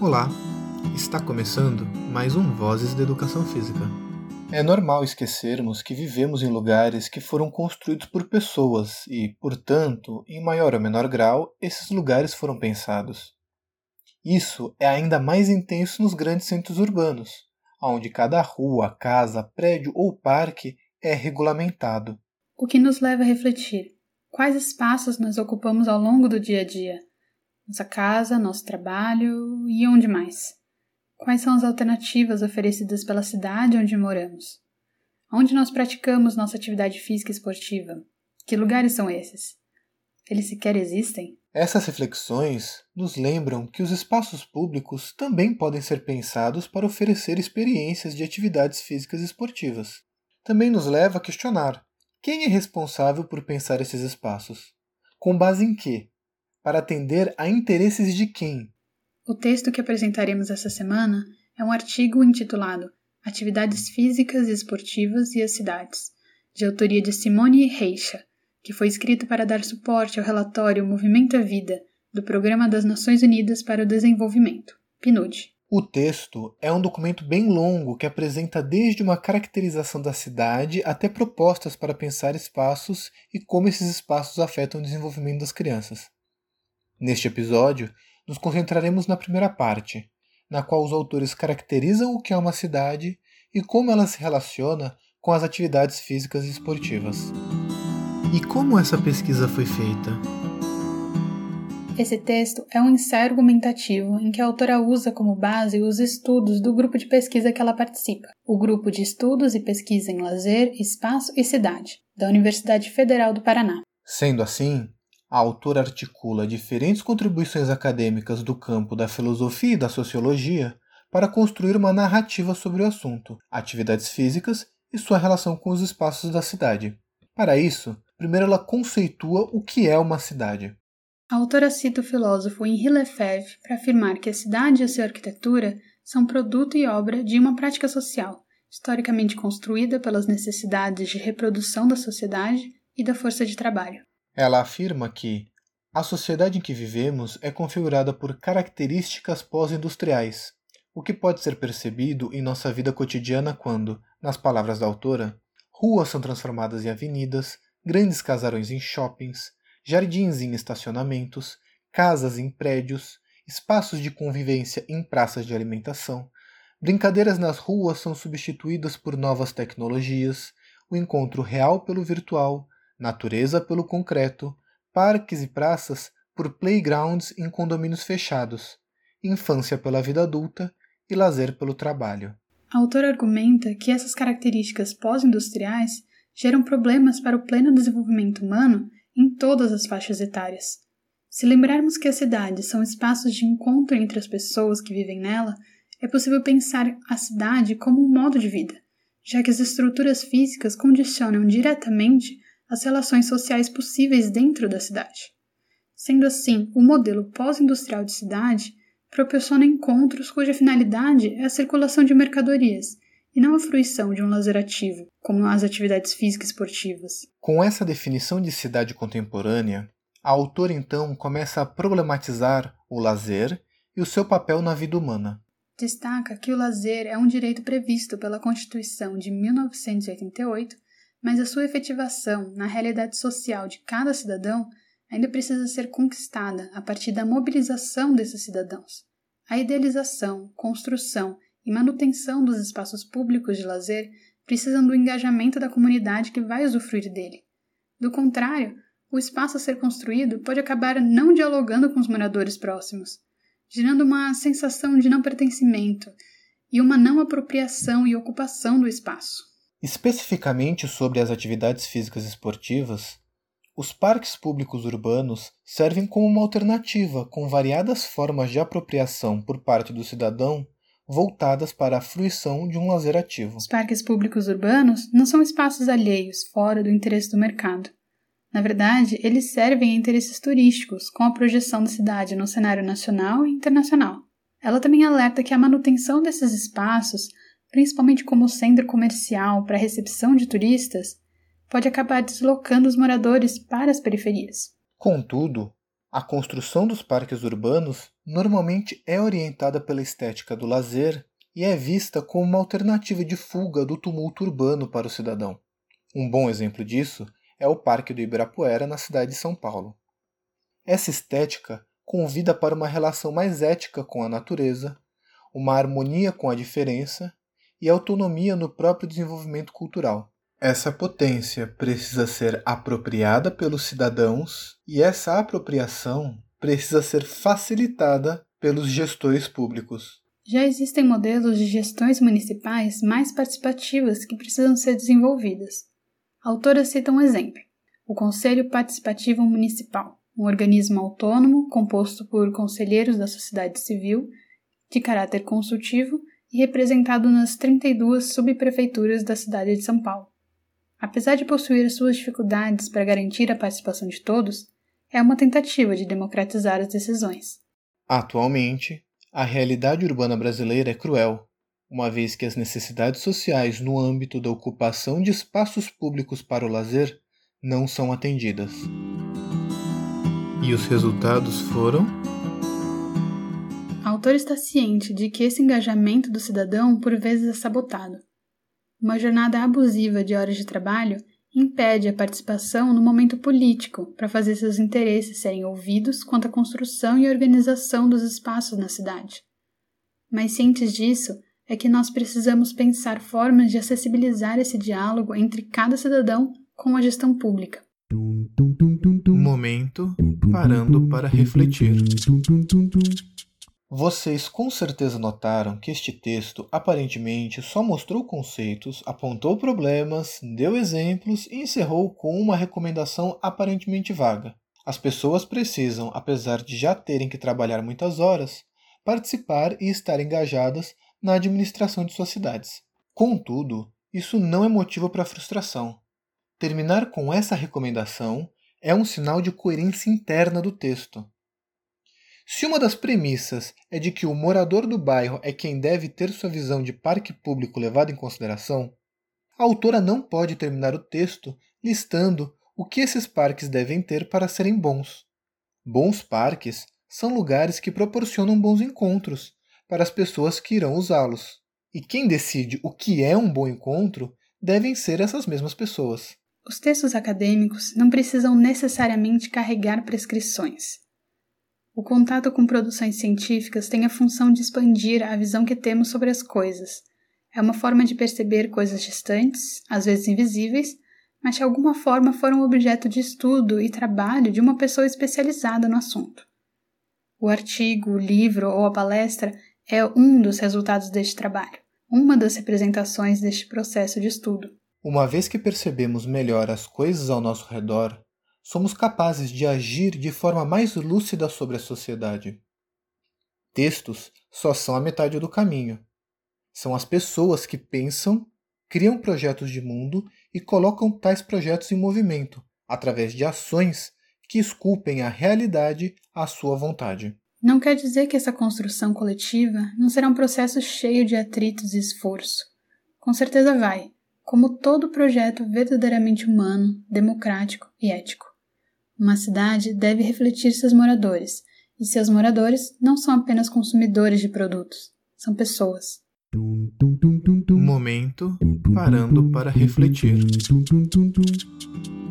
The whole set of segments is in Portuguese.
Olá, está começando mais um Vozes da Educação Física. É normal esquecermos que vivemos em lugares que foram construídos por pessoas e, portanto, em maior ou menor grau, esses lugares foram pensados. Isso é ainda mais intenso nos grandes centros urbanos, onde cada rua, casa, prédio ou parque é regulamentado. O que nos leva a refletir: quais espaços nós ocupamos ao longo do dia a dia? Nossa casa, nosso trabalho e onde mais? Quais são as alternativas oferecidas pela cidade onde moramos? Onde nós praticamos nossa atividade física e esportiva? Que lugares são esses? Eles sequer existem? Essas reflexões nos lembram que os espaços públicos também podem ser pensados para oferecer experiências de atividades físicas e esportivas. Também nos leva a questionar: quem é responsável por pensar esses espaços? Com base em quê? Para atender a interesses de quem? O texto que apresentaremos essa semana é um artigo intitulado Atividades Físicas e Esportivas e as Cidades, de autoria de Simone Reixa, que foi escrito para dar suporte ao relatório Movimento à Vida do Programa das Nações Unidas para o Desenvolvimento, PNUD. O texto é um documento bem longo que apresenta desde uma caracterização da cidade até propostas para pensar espaços e como esses espaços afetam o desenvolvimento das crianças. Neste episódio, nos concentraremos na primeira parte, na qual os autores caracterizam o que é uma cidade e como ela se relaciona com as atividades físicas e esportivas. E como essa pesquisa foi feita? Esse texto é um ensaio argumentativo em que a autora usa como base os estudos do grupo de pesquisa que ela participa, o Grupo de Estudos e Pesquisa em Lazer, Espaço e Cidade, da Universidade Federal do Paraná. Sendo assim, a autora articula diferentes contribuições acadêmicas do campo da filosofia e da sociologia para construir uma narrativa sobre o assunto, atividades físicas e sua relação com os espaços da cidade. Para isso, primeiro ela conceitua o que é uma cidade. A autora cita o filósofo Henri Lefebvre para afirmar que a cidade e a sua arquitetura são produto e obra de uma prática social, historicamente construída pelas necessidades de reprodução da sociedade e da força de trabalho. Ela afirma que a sociedade em que vivemos é configurada por características pós-industriais, o que pode ser percebido em nossa vida cotidiana quando, nas palavras da autora, ruas são transformadas em avenidas, grandes casarões em shoppings, jardins em estacionamentos, casas em prédios, espaços de convivência em praças de alimentação, brincadeiras nas ruas são substituídas por novas tecnologias, o encontro real pelo virtual, natureza pelo concreto, parques e praças por playgrounds em condomínios fechados, infância pela vida adulta e lazer pelo trabalho. A autora argumenta que essas características pós-industriais geram problemas para o pleno desenvolvimento humano em todas as faixas etárias. Se lembrarmos que as cidades são espaços de encontro entre as pessoas que vivem nela, é possível pensar a cidade como um modo de vida, já que as estruturas físicas condicionam diretamente as relações sociais possíveis dentro da cidade. Sendo assim, o modelo pós-industrial de cidade proporciona encontros cuja finalidade é a circulação de mercadorias e não a fruição de um lazer ativo, como as atividades físicas esportivas. Com essa definição de cidade contemporânea, a autora então começa a problematizar o lazer e o seu papel na vida humana. Destaca que o lazer é um direito previsto pela Constituição de 1988 mas a sua efetivação na realidade social de cada cidadão ainda precisa ser conquistada a partir da mobilização desses cidadãos. A idealização, construção e manutenção dos espaços públicos de lazer precisam do engajamento da comunidade que vai usufruir dele. Do contrário, o espaço a ser construído pode acabar não dialogando com os moradores próximos, gerando uma sensação de não pertencimento e uma não apropriação e ocupação do espaço. Especificamente sobre as atividades físicas esportivas, os parques públicos urbanos servem como uma alternativa com variadas formas de apropriação por parte do cidadão voltadas para a fruição de um lazer ativo. Os parques públicos urbanos não são espaços alheios, fora do interesse do mercado. Na verdade, eles servem a interesses turísticos, com a projeção da cidade no cenário nacional e internacional. Ela também alerta que a manutenção desses espaços principalmente como centro comercial para recepção de turistas, pode acabar deslocando os moradores para as periferias. Contudo, A construção dos parques urbanos normalmente é orientada pela estética do lazer e é vista como uma alternativa de fuga do tumulto urbano para o cidadão. Um bom exemplo disso é o Parque do Ibirapuera, na cidade de São Paulo. Essa estética convida para uma relação mais ética com a natureza, uma harmonia com a diferença e autonomia no próprio desenvolvimento cultural. Essa potência precisa ser apropriada pelos cidadãos e essa apropriação precisa ser facilitada pelos gestores públicos. Já existem modelos de gestões municipais mais participativas que precisam ser desenvolvidas. A autora cita um exemplo: o Conselho Participativo Municipal, um organismo autônomo composto por conselheiros da sociedade civil, de caráter consultivo e representado nas 32 subprefeituras da cidade de São Paulo. Apesar de possuir suas dificuldades para garantir a participação de todos, é uma tentativa de democratizar as decisões. Atualmente, a realidade urbana brasileira é cruel, uma vez que as necessidades sociais no âmbito da ocupação de espaços públicos para o lazer não são atendidas. E os resultados foram? A autora está ciente de que esse engajamento do cidadão por vezes é sabotado. Uma jornada abusiva de horas de trabalho impede a participação no momento político para fazer seus interesses serem ouvidos quanto à construção e organização dos espaços na cidade. Mas cientes disso, é que nós precisamos pensar formas de acessibilizar esse diálogo entre cada cidadão com a gestão pública. Momento parando para refletir. Vocês com certeza notaram que este texto aparentemente só mostrou conceitos, apontou problemas, deu exemplos e encerrou com uma recomendação aparentemente vaga. As pessoas precisam, apesar de já terem que trabalhar muitas horas, participar e estar engajadas na administração de suas cidades. Contudo, isso não é motivo para frustração. Terminar com essa recomendação é um sinal de coerência interna do texto se uma das premissas é de que o morador do bairro é quem deve ter sua visão de parque público levada em consideração, a autora não pode terminar o texto listando o que esses parques devem ter para serem bons. Bons parques são lugares que proporcionam bons encontros para as pessoas que irão usá-los. E quem decide o que é um bom encontro devem ser essas mesmas pessoas. Os textos acadêmicos não precisam necessariamente carregar prescrições. O contato com produções científicas tem a função de expandir a visão que temos sobre as coisas. É uma forma de perceber coisas distantes, às vezes invisíveis, mas de alguma forma foram objeto de estudo e trabalho de uma pessoa especializada no assunto. O artigo, o livro ou a palestra é um dos resultados deste trabalho, uma das representações deste processo de estudo. Uma vez que percebemos melhor as coisas ao nosso redor, somos capazes de agir de forma mais lúcida sobre a sociedade. Textos só são a metade do caminho. São as pessoas que pensam, criam projetos de mundo e colocam tais projetos em movimento, através de ações que esculpem a realidade à sua vontade. Não quer dizer que essa construção coletiva não será um processo cheio de atritos e esforço. Com certeza vai, como todo projeto verdadeiramente humano, democrático e ético. Uma cidade deve refletir seus moradores, e seus moradores não são apenas consumidores de produtos, são pessoas. Momento parando para refletir.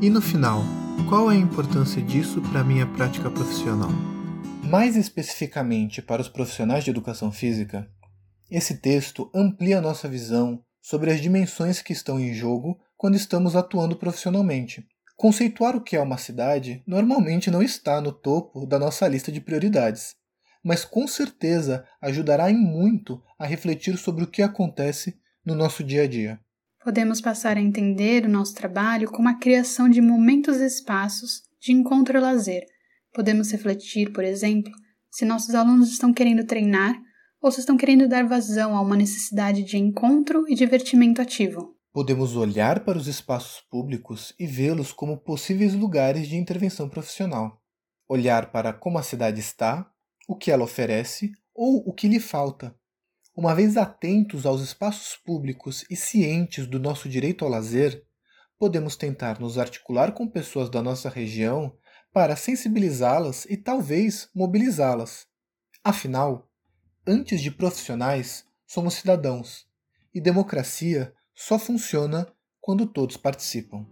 E no final, qual é a importância disso para a minha prática profissional? Mais especificamente para os profissionais de educação física, esse texto amplia nossa visão sobre as dimensões que estão em jogo quando estamos atuando profissionalmente Conceituar o que é uma cidade normalmente não está no topo da nossa lista de prioridades, mas com certeza ajudará em muito a refletir sobre o que acontece no nosso dia a dia. Podemos passar a entender o nosso trabalho como a criação de momentos e espaços de encontro e lazer. Podemos refletir, por exemplo, se nossos alunos estão querendo treinar ou se estão querendo dar vazão a uma necessidade de encontro e divertimento ativo. Podemos olhar para os espaços públicos e vê-los como possíveis lugares de intervenção profissional. Olhar para como a cidade está, o que ela oferece ou o que lhe falta. Uma vez atentos aos espaços públicos e cientes do nosso direito ao lazer, podemos tentar nos articular com pessoas da nossa região para sensibilizá-las e talvez mobilizá-las. Afinal, antes de profissionais, somos cidadãos, e democracia só funciona quando todos participam.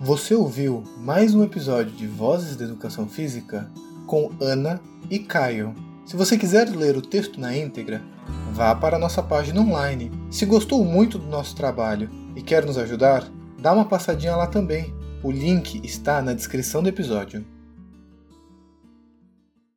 Você ouviu mais um episódio de Vozes da Educação Física com Ana e Caio. Se você quiser ler o texto na íntegra, vá para a nossa página online. Se gostou muito do nosso trabalho e quer nos ajudar, dá uma passadinha lá também. O link está na descrição do episódio.